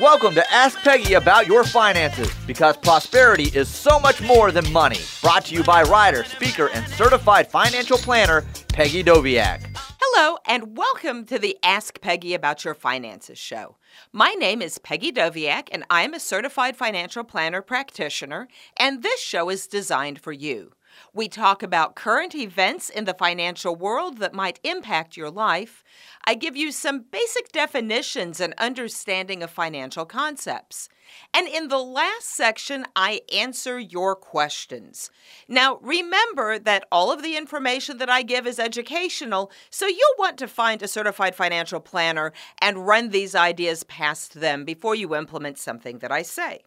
Welcome to Ask Peggy About Your Finances because prosperity is so much more than money. Brought to you by writer, speaker, and certified financial planner Peggy Doviak. Hello, and welcome to the Ask Peggy About Your Finances show. My name is Peggy Doviak, and I'm a certified financial planner practitioner, and this show is designed for you. We talk about current events in the financial world that might impact your life. I give you some basic definitions and understanding of financial concepts. And in the last section, I answer your questions. Now, remember that all of the information that I give is educational, so you'll want to find a certified financial planner and run these ideas past them before you implement something that I say.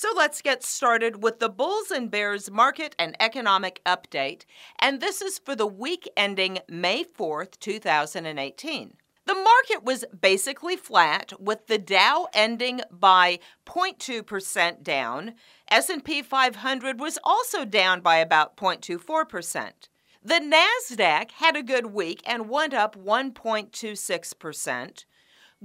So let's get started with the Bulls and Bears market and economic update. And this is for the week ending May 4th, 2018. The market was basically flat with the Dow ending by 0.2% down. S&P 500 was also down by about 0.24%. The Nasdaq had a good week and went up 1.26%.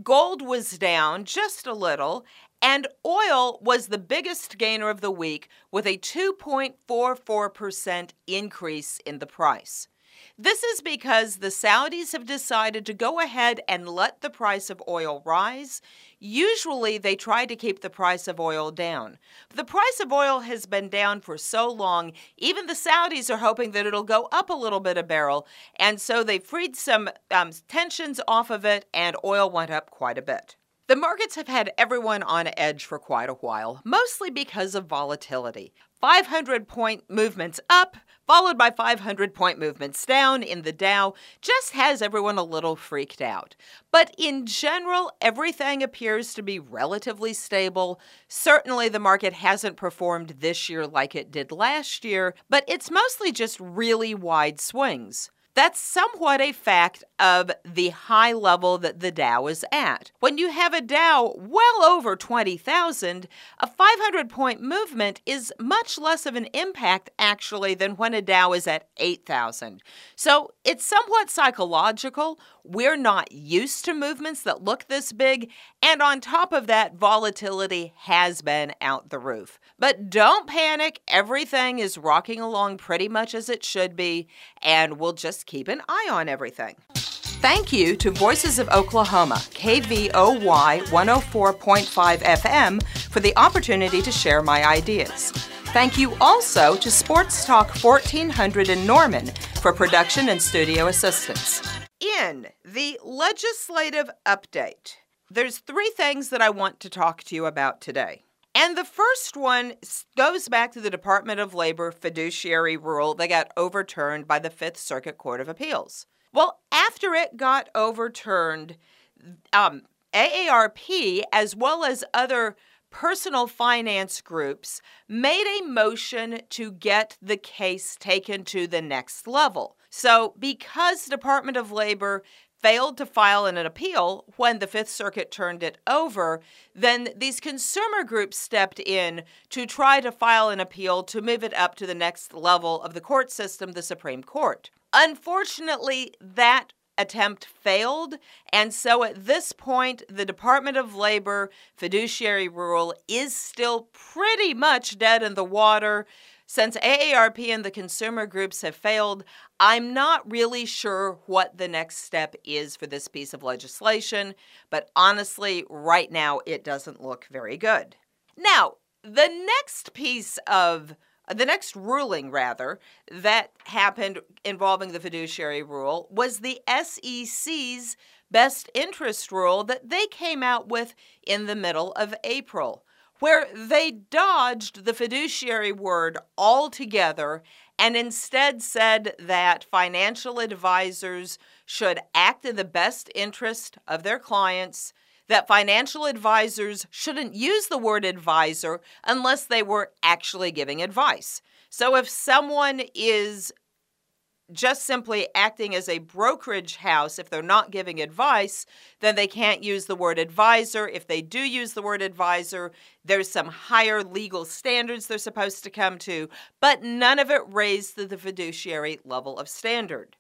Gold was down just a little, and oil was the biggest gainer of the week with a 2.44% increase in the price. This is because the Saudis have decided to go ahead and let the price of oil rise. Usually, they try to keep the price of oil down. The price of oil has been down for so long, even the Saudis are hoping that it'll go up a little bit a barrel. And so they freed some um, tensions off of it, and oil went up quite a bit. The markets have had everyone on edge for quite a while, mostly because of volatility. 500 point movements up, followed by 500 point movements down in the Dow, just has everyone a little freaked out. But in general, everything appears to be relatively stable. Certainly, the market hasn't performed this year like it did last year, but it's mostly just really wide swings. That's somewhat a fact of the high level that the Dow is at. When you have a Dow well over 20,000, a 500 point movement is much less of an impact actually than when a Dow is at 8,000. So it's somewhat psychological. We're not used to movements that look this big, and on top of that, volatility has been out the roof. But don't panic, everything is rocking along pretty much as it should be, and we'll just keep an eye on everything. Thank you to Voices of Oklahoma, KVOY 104.5 FM, for the opportunity to share my ideas. Thank you also to Sports Talk 1400 in Norman for production and studio assistance. In the legislative update, there's three things that I want to talk to you about today. And the first one goes back to the Department of Labor fiduciary rule that got overturned by the Fifth Circuit Court of Appeals. Well, after it got overturned, um, AARP, as well as other personal finance groups, made a motion to get the case taken to the next level. So, because the Department of Labor failed to file an appeal when the Fifth Circuit turned it over, then these consumer groups stepped in to try to file an appeal to move it up to the next level of the court system, the Supreme Court. Unfortunately, that attempt failed. And so at this point, the Department of Labor fiduciary rule is still pretty much dead in the water. Since AARP and the consumer groups have failed, I'm not really sure what the next step is for this piece of legislation, but honestly, right now it doesn't look very good. Now, the next piece of the next ruling, rather, that happened involving the fiduciary rule was the SEC's best interest rule that they came out with in the middle of April where they dodged the fiduciary word altogether and instead said that financial advisors should act in the best interest of their clients, that financial advisors shouldn't use the word advisor unless they were actually giving advice. So if someone is just simply acting as a brokerage house, if they're not giving advice, then they can't use the word advisor. If they do use the word advisor, there's some higher legal standards they're supposed to come to, but none of it raised to the fiduciary level of standard.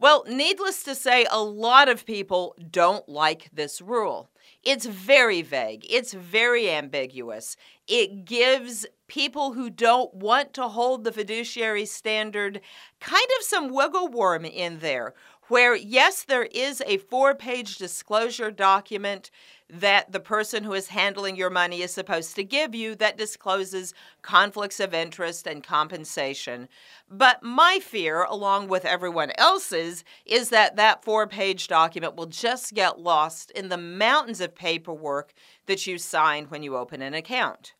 Well, needless to say, a lot of people don't like this rule. It's very vague, it's very ambiguous. It gives people who don't want to hold the fiduciary standard kind of some wiggle worm in there, where, yes, there is a four page disclosure document that the person who is handling your money is supposed to give you that discloses conflicts of interest and compensation. But my fear, along with everyone else's, is that that four page document will just get lost in the mountains of paperwork that you signed when you open an account.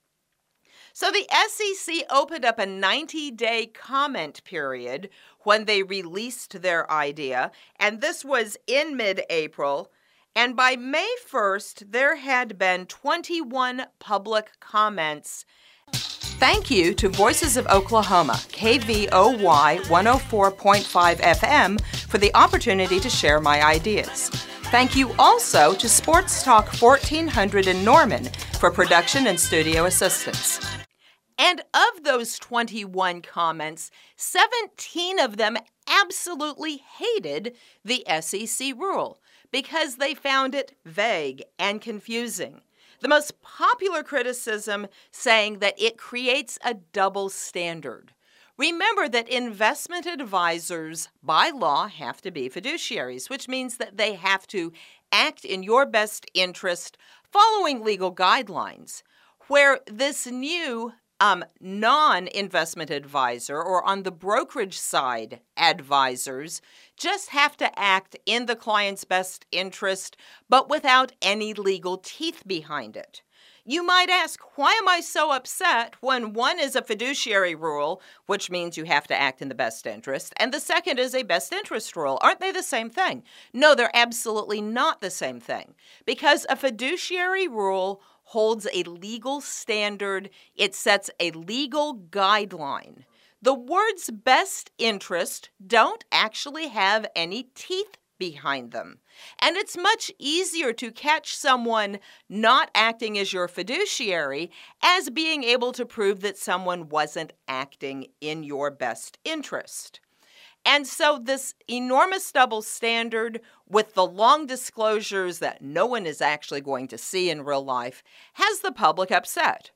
So the SEC opened up a 90 day comment period when they released their idea, and this was in mid April. And by May 1st, there had been 21 public comments. Thank you to Voices of Oklahoma, KVOY 104.5 FM, for the opportunity to share my ideas. Thank you also to Sports Talk 1400 in Norman for production and studio assistance. And of those 21 comments, 17 of them absolutely hated the SEC rule because they found it vague and confusing. The most popular criticism saying that it creates a double standard. Remember that investment advisors, by law, have to be fiduciaries, which means that they have to act in your best interest following legal guidelines. Where this new um, non investment advisor or on the brokerage side advisors just have to act in the client's best interest, but without any legal teeth behind it. You might ask, why am I so upset when one is a fiduciary rule, which means you have to act in the best interest, and the second is a best interest rule? Aren't they the same thing? No, they're absolutely not the same thing. Because a fiduciary rule holds a legal standard, it sets a legal guideline. The words best interest don't actually have any teeth behind them. And it's much easier to catch someone not acting as your fiduciary as being able to prove that someone wasn't acting in your best interest. And so, this enormous double standard with the long disclosures that no one is actually going to see in real life has the public upset.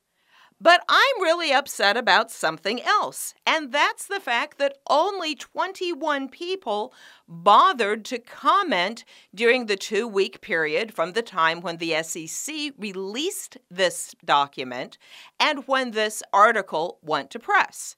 But I'm really upset about something else, and that's the fact that only 21 people bothered to comment during the two week period from the time when the SEC released this document and when this article went to press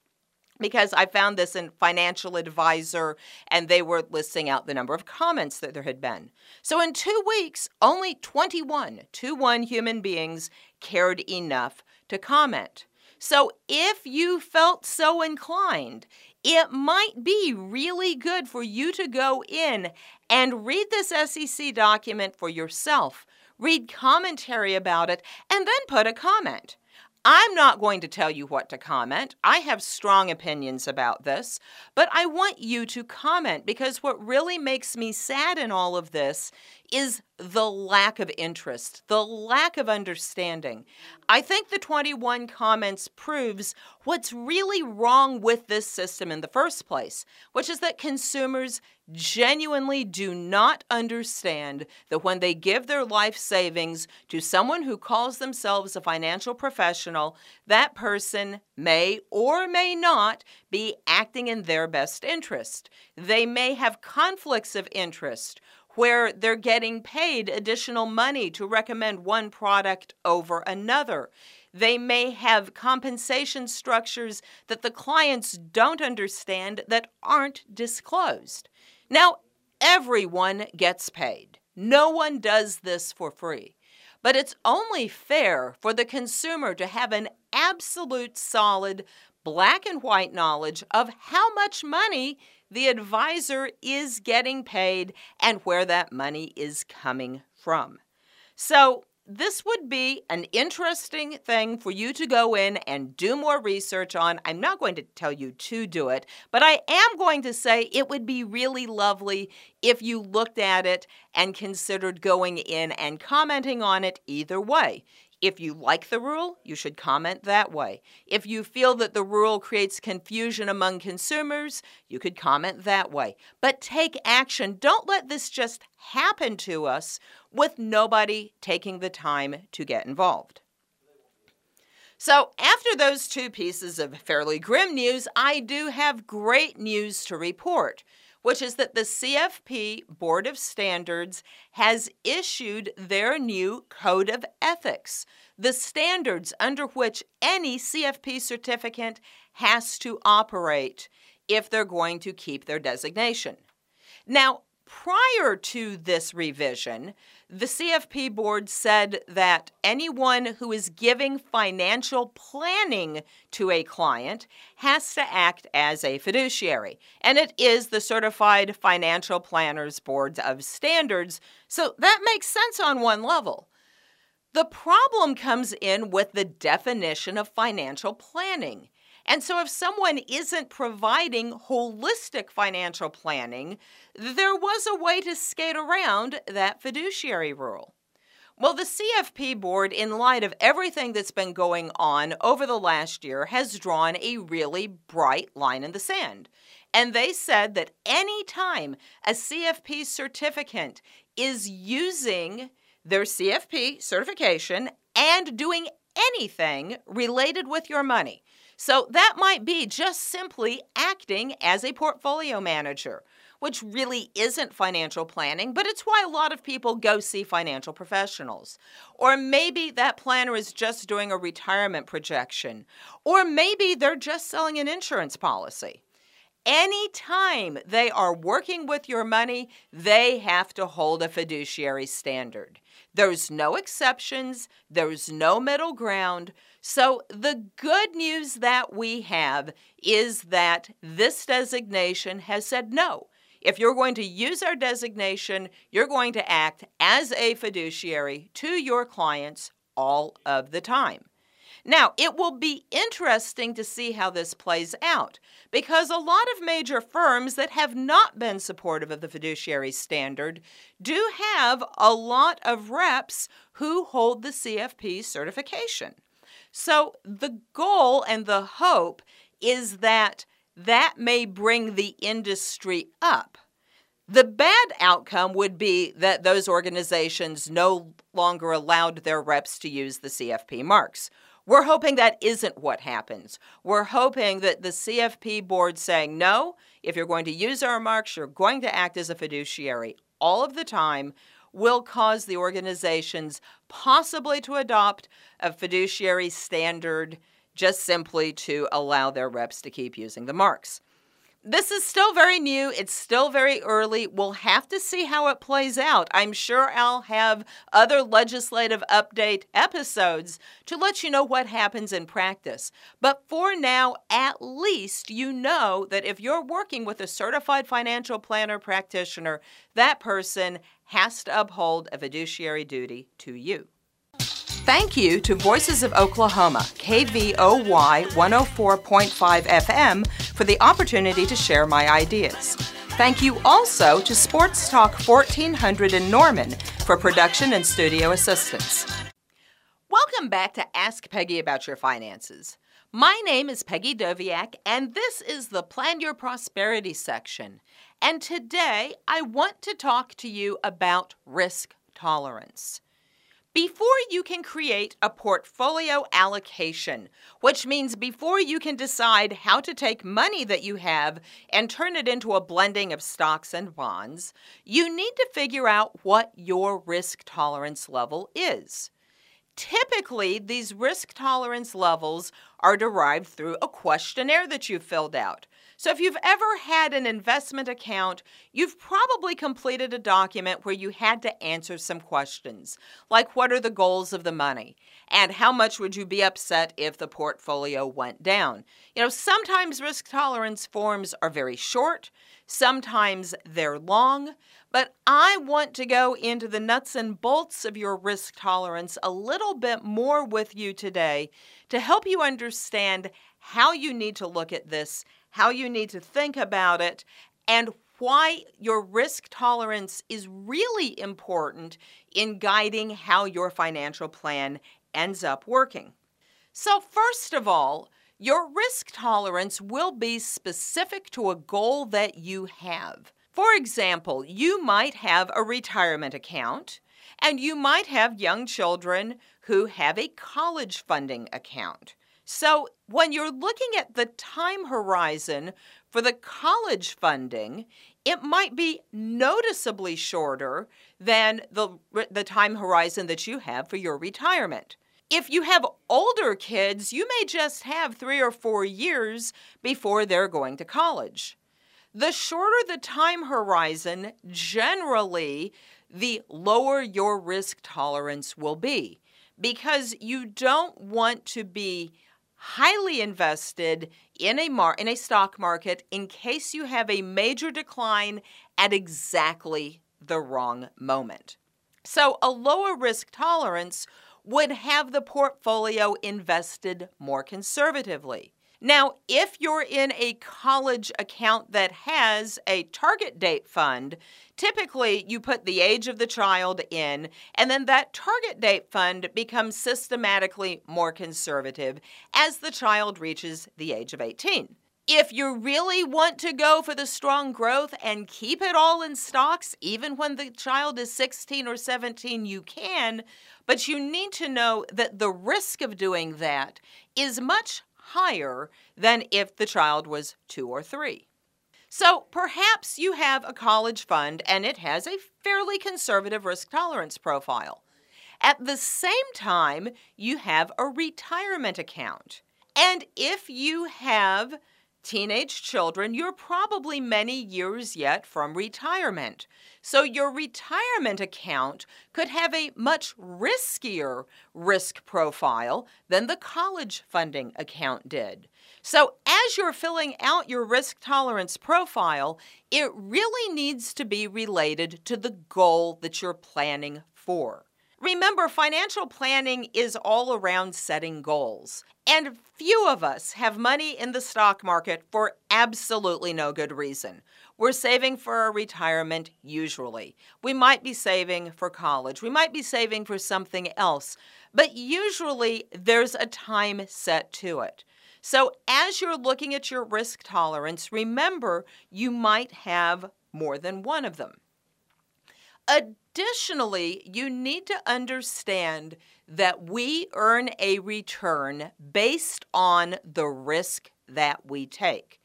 because I found this in Financial Advisor and they were listing out the number of comments that there had been. So in two weeks, only 21, 21 human beings cared enough to comment. So if you felt so inclined, it might be really good for you to go in and read this SEC document for yourself, read commentary about it, and then put a comment. I'm not going to tell you what to comment. I have strong opinions about this, but I want you to comment because what really makes me sad in all of this is the lack of interest, the lack of understanding. I think the 21 comments proves what's really wrong with this system in the first place, which is that consumers genuinely do not understand that when they give their life savings to someone who calls themselves a financial professional, that person may or may not be acting in their best interest. They may have conflicts of interest where they're getting paid additional money to recommend one product over another. They may have compensation structures that the clients don't understand that aren't disclosed. Now, everyone gets paid. No one does this for free. But it's only fair for the consumer to have an absolute solid black and white knowledge of how much money the advisor is getting paid and where that money is coming from. So, this would be an interesting thing for you to go in and do more research on. I'm not going to tell you to do it, but I am going to say it would be really lovely if you looked at it and considered going in and commenting on it either way. If you like the rule, you should comment that way. If you feel that the rule creates confusion among consumers, you could comment that way. But take action. Don't let this just happen to us with nobody taking the time to get involved. So, after those two pieces of fairly grim news, I do have great news to report which is that the CFP Board of Standards has issued their new Code of Ethics, the standards under which any CFP certificant has to operate if they're going to keep their designation. Now, prior to this revision, the CFP board said that anyone who is giving financial planning to a client has to act as a fiduciary. And it is the Certified Financial Planners Board of Standards, so that makes sense on one level. The problem comes in with the definition of financial planning. And so, if someone isn't providing holistic financial planning, there was a way to skate around that fiduciary rule. Well, the CFP board, in light of everything that's been going on over the last year, has drawn a really bright line in the sand. And they said that any time a CFP certificant is using their CFP certification and doing anything related with your money, so that might be just simply acting as a portfolio manager, which really isn't financial planning, but it's why a lot of people go see financial professionals. Or maybe that planner is just doing a retirement projection, or maybe they're just selling an insurance policy. Anytime they are working with your money, they have to hold a fiduciary standard. There's no exceptions, there's no middle ground. So, the good news that we have is that this designation has said no. If you're going to use our designation, you're going to act as a fiduciary to your clients all of the time. Now, it will be interesting to see how this plays out because a lot of major firms that have not been supportive of the fiduciary standard do have a lot of reps who hold the CFP certification. So the goal and the hope is that that may bring the industry up. The bad outcome would be that those organizations no longer allowed their reps to use the CFP marks. We're hoping that isn't what happens. We're hoping that the CFP board saying, no, if you're going to use our marks, you're going to act as a fiduciary all of the time will cause the organizations possibly to adopt a fiduciary standard just simply to allow their reps to keep using the marks. This is still very new. It's still very early. We'll have to see how it plays out. I'm sure I'll have other legislative update episodes to let you know what happens in practice. But for now, at least you know that if you're working with a certified financial planner practitioner, that person has to uphold a fiduciary duty to you. Thank you to Voices of Oklahoma, KVOY 104.5 FM, for the opportunity to share my ideas. Thank you also to Sports Talk 1400 in Norman for production and studio assistance. Welcome back to Ask Peggy About Your Finances. My name is Peggy Doviak, and this is the Plan Your Prosperity section. And today I want to talk to you about risk tolerance. Before you can create a portfolio allocation, which means before you can decide how to take money that you have and turn it into a blending of stocks and bonds, you need to figure out what your risk tolerance level is. Typically, these risk tolerance levels are derived through a questionnaire that you filled out. So, if you've ever had an investment account, you've probably completed a document where you had to answer some questions, like what are the goals of the money? And how much would you be upset if the portfolio went down? You know, sometimes risk tolerance forms are very short, sometimes they're long, but I want to go into the nuts and bolts of your risk tolerance a little bit more with you today to help you understand how you need to look at this how you need to think about it, and why your risk tolerance is really important in guiding how your financial plan ends up working. So, first of all, your risk tolerance will be specific to a goal that you have. For example, you might have a retirement account and you might have young children who have a college funding account. So, when you're looking at the time horizon for the college funding, it might be noticeably shorter than the, the time horizon that you have for your retirement. If you have older kids, you may just have three or four years before they're going to college. The shorter the time horizon, generally, the lower your risk tolerance will be because you don't want to be highly invested in a mar- in a stock market in case you have a major decline at exactly the wrong moment. So a lower risk tolerance would have the portfolio invested more conservatively. Now, if you're in a college account that has a target date fund, typically you put the age of the child in, and then that target date fund becomes systematically more conservative as the child reaches the age of 18. If you really want to go for the strong growth and keep it all in stocks, even when the child is 16 or 17, you can, but you need to know that the risk of doing that is much higher than if the child was two or three. So perhaps you have a college fund and it has a fairly conservative risk tolerance profile. At the same time, you have a retirement account. And if you have teenage children, you're probably many years yet from retirement. So your retirement account could have a much riskier risk profile than the college funding account did. So as you're filling out your risk tolerance profile, it really needs to be related to the goal that you're planning for. Remember, financial planning is all around setting goals. And few of us have money in the stock market for absolutely no good reason. We're saving for our retirement, usually. We might be saving for college. We might be saving for something else. But usually, there's a time set to it. So, as you're looking at your risk tolerance, remember you might have more than one of them. Additionally, you need to understand that we earn a return based on the risk that we take.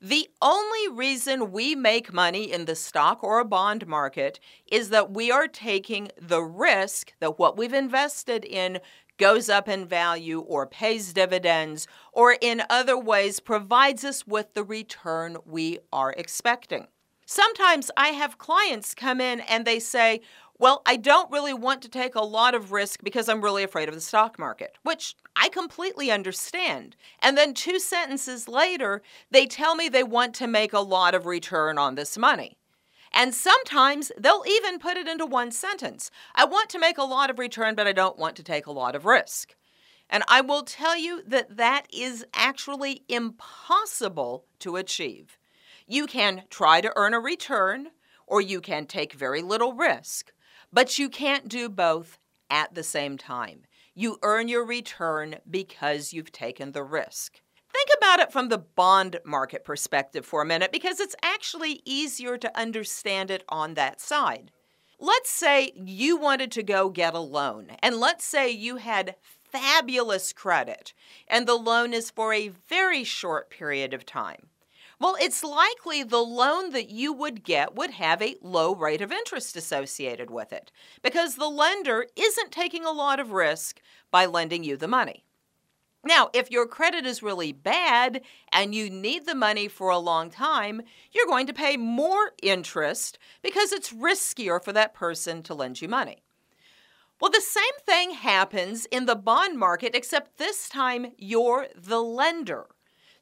The only reason we make money in the stock or a bond market is that we are taking the risk that what we've invested in goes up in value or pays dividends or in other ways provides us with the return we are expecting. Sometimes I have clients come in and they say, Well, I don't really want to take a lot of risk because I'm really afraid of the stock market, which I completely understand. And then two sentences later, they tell me they want to make a lot of return on this money. And sometimes they'll even put it into one sentence I want to make a lot of return, but I don't want to take a lot of risk. And I will tell you that that is actually impossible to achieve. You can try to earn a return or you can take very little risk, but you can't do both at the same time. You earn your return because you've taken the risk. Think about it from the bond market perspective for a minute because it's actually easier to understand it on that side. Let's say you wanted to go get a loan, and let's say you had fabulous credit, and the loan is for a very short period of time. Well, it's likely the loan that you would get would have a low rate of interest associated with it because the lender isn't taking a lot of risk by lending you the money. Now, if your credit is really bad and you need the money for a long time, you're going to pay more interest because it's riskier for that person to lend you money. Well, the same thing happens in the bond market, except this time you're the lender.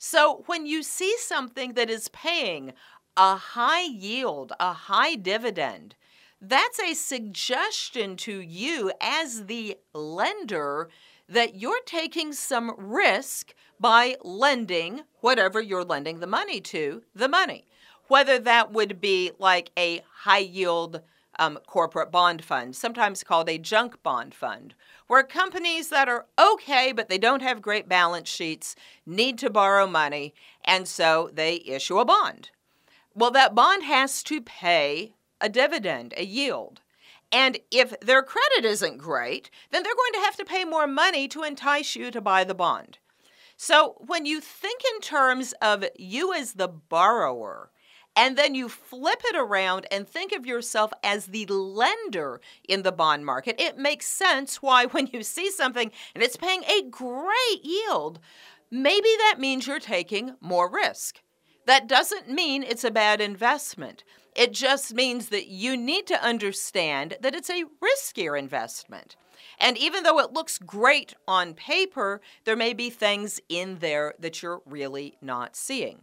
So when you see something that is paying a high yield, a high dividend, that's a suggestion to you as the lender that you're taking some risk by lending whatever you're lending the money to, the money. Whether that would be like a high yield um, corporate bond fund, sometimes called a junk bond fund, where companies that are okay but they don't have great balance sheets need to borrow money, and so they issue a bond. Well, that bond has to pay a dividend, a yield. And if their credit isn't great, then they're going to have to pay more money to entice you to buy the bond. So when you think in terms of you as the borrower, and then you flip it around and think of yourself as the lender in the bond market, it makes sense why, when you see something and it's paying a great yield, maybe that means you're taking more risk. That doesn't mean it's a bad investment. It just means that you need to understand that it's a riskier investment. And even though it looks great on paper, there may be things in there that you're really not seeing.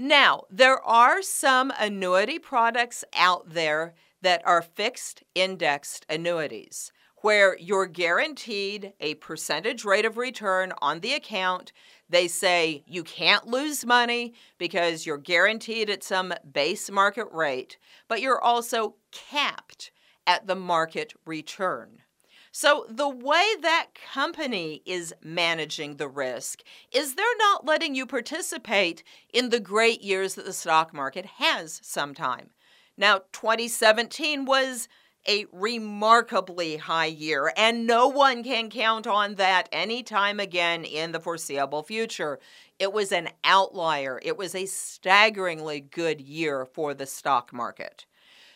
Now, there are some annuity products out there that are fixed indexed annuities where you're guaranteed a percentage rate of return on the account. They say you can't lose money because you're guaranteed at some base market rate, but you're also capped at the market return. So, the way that company is managing the risk is they're not letting you participate in the great years that the stock market has sometime. Now, 2017 was a remarkably high year, and no one can count on that anytime again in the foreseeable future. It was an outlier. It was a staggeringly good year for the stock market.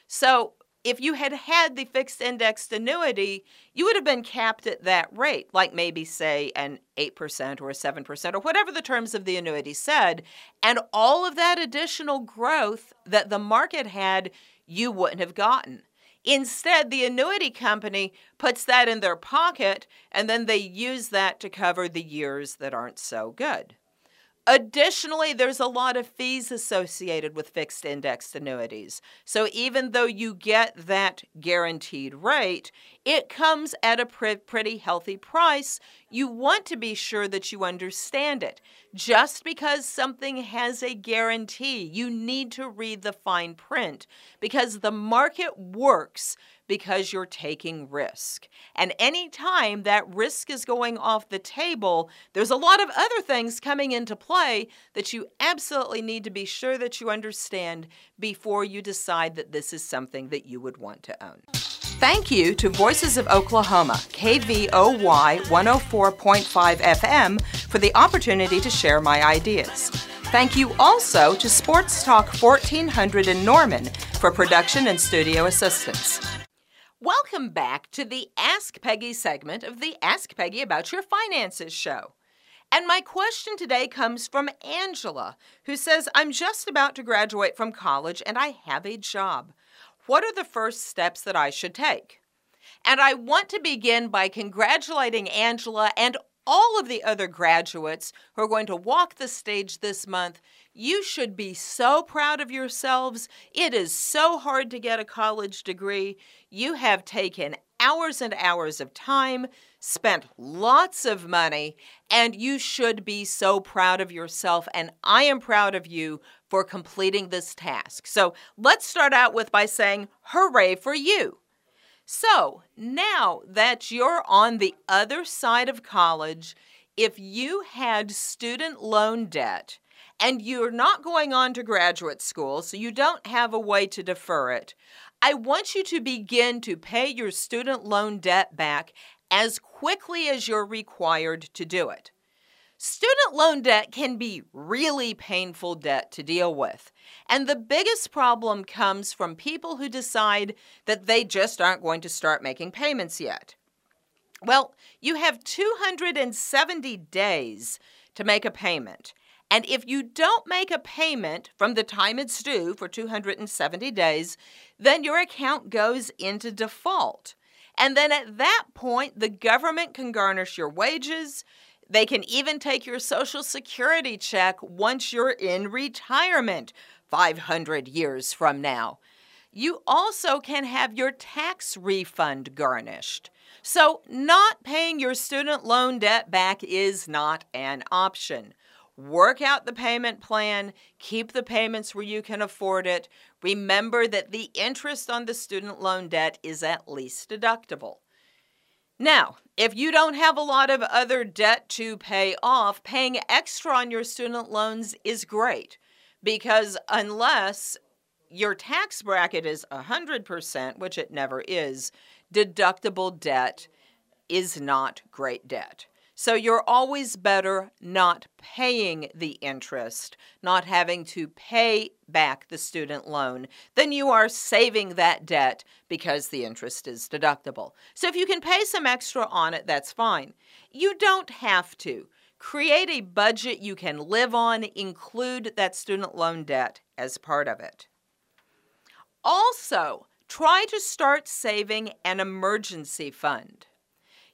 So, if you had had the fixed indexed annuity, you would have been capped at that rate, like maybe, say, an 8% or a 7% or whatever the terms of the annuity said. And all of that additional growth that the market had, you wouldn't have gotten. Instead, the annuity company puts that in their pocket and then they use that to cover the years that aren't so good. Additionally, there's a lot of fees associated with fixed indexed annuities. So even though you get that guaranteed rate, it comes at a pretty healthy price. You want to be sure that you understand it. Just because something has a guarantee, you need to read the fine print because the market works because you're taking risk. And anytime that risk is going off the table, there's a lot of other things coming into play that you absolutely need to be sure that you understand before you decide that this is something that you would want to own. Thank you to Voices of Oklahoma, KVOY 104.5 FM, for the opportunity to share my ideas. Thank you also to Sports Talk 1400 in Norman for production and studio assistance. Welcome back to the Ask Peggy segment of the Ask Peggy About Your Finances show. And my question today comes from Angela, who says, I'm just about to graduate from college and I have a job. What are the first steps that I should take? And I want to begin by congratulating Angela and all of the other graduates who are going to walk the stage this month. You should be so proud of yourselves. It is so hard to get a college degree. You have taken hours and hours of time, spent lots of money, and you should be so proud of yourself. And I am proud of you for completing this task. So let's start out with by saying, Hooray for you! So now that you're on the other side of college, if you had student loan debt, and you're not going on to graduate school, so you don't have a way to defer it, I want you to begin to pay your student loan debt back as quickly as you're required to do it. Student loan debt can be really painful debt to deal with. And the biggest problem comes from people who decide that they just aren't going to start making payments yet. Well, you have 270 days to make a payment. And if you don't make a payment from the time it's due for 270 days, then your account goes into default. And then at that point, the government can garnish your wages. They can even take your Social Security check once you're in retirement 500 years from now. You also can have your tax refund garnished. So, not paying your student loan debt back is not an option. Work out the payment plan, keep the payments where you can afford it. Remember that the interest on the student loan debt is at least deductible. Now, if you don't have a lot of other debt to pay off, paying extra on your student loans is great because unless your tax bracket is 100%, which it never is, deductible debt is not great debt. So you're always better not paying the interest, not having to pay back the student loan, than you are saving that debt because the interest is deductible. So if you can pay some extra on it, that's fine. You don't have to. Create a budget you can live on, include that student loan debt as part of it. Also, try to start saving an emergency fund.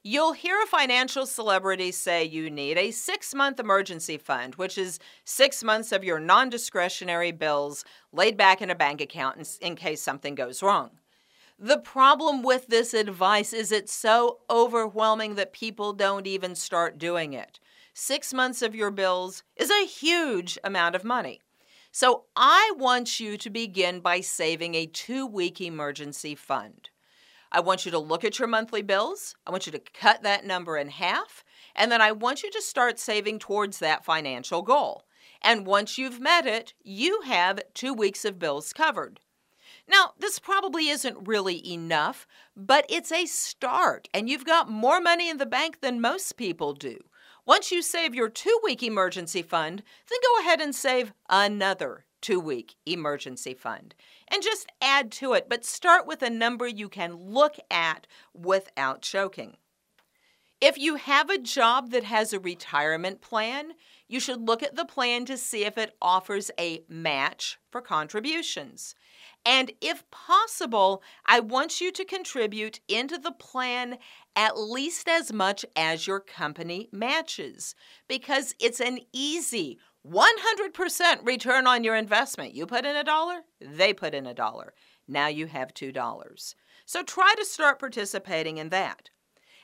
You'll hear a financial celebrity say you need a six month emergency fund, which is six months of your non discretionary bills laid back in a bank account in, case something goes wrong. The problem with this advice is it's so overwhelming that people don't even start doing it. Six months of your bills is a huge amount of money. So I want you to begin by saving a two week emergency fund. I want you to look at your monthly bills. I want you to cut that number in half. And then I want you to start saving towards that financial goal. And once you've met it, you have two weeks of bills covered. Now, this probably isn't really enough, but it's a start, and you've got more money in the bank than most people do. Once you save your two week emergency fund, then go ahead and save another two week emergency fund and just add to it, but start with a number you can look at without choking. If you have a job that has a retirement plan, you should look at the plan to see if it offers a match for contributions. And if possible, I want you to contribute into the plan at least as much as your company matches because it's an easy 100% return on your investment. You put in a dollar, they put in a dollar. Now you have $2. So try to start participating in that.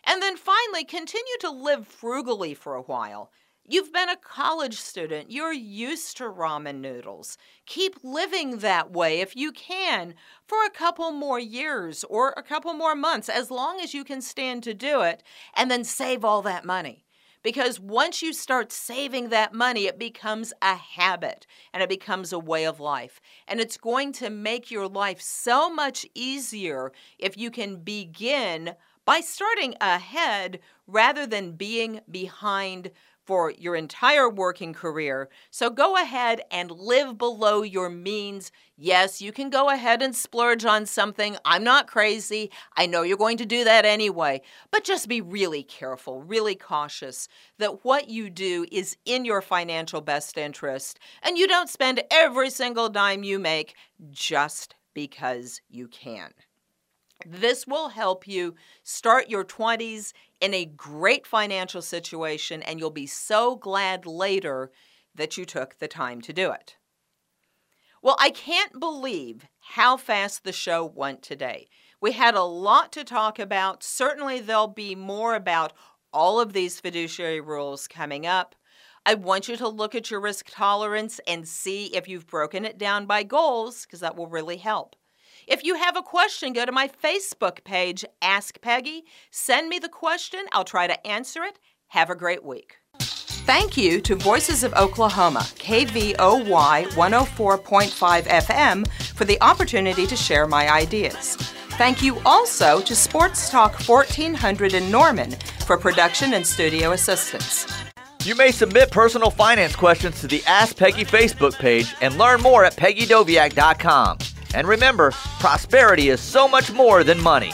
And then finally, continue to live frugally for a while. You've been a college student. You're used to ramen noodles. Keep living that way if you can for a couple more years or a couple more months, as long as you can stand to do it, and then save all that money. Because once you start saving that money, it becomes a habit and it becomes a way of life. And it's going to make your life so much easier if you can begin by starting ahead rather than being behind for your entire working career. So go ahead and live below your means. Yes, you can go ahead and splurge on something. I'm not crazy. I know you're going to do that anyway. But just be really careful, really cautious that what you do is in your financial best interest and you don't spend every single dime you make just because you can. This will help you start your 20s in a great financial situation, and you'll be so glad later that you took the time to do it. Well, I can't believe how fast the show went today. We had a lot to talk about. Certainly, there'll be more about all of these fiduciary rules coming up. I want you to look at your risk tolerance and see if you've broken it down by goals, because that will really help. If you have a question, go to my Facebook page, Ask Peggy. Send me the question, I'll try to answer it. Have a great week. Thank you to Voices of Oklahoma, KVOY 104.5 FM, for the opportunity to share my ideas. Thank you also to Sports Talk 1400 in Norman for production and studio assistance. You may submit personal finance questions to the Ask Peggy Facebook page and learn more at peggydoviak.com. And remember, prosperity is so much more than money.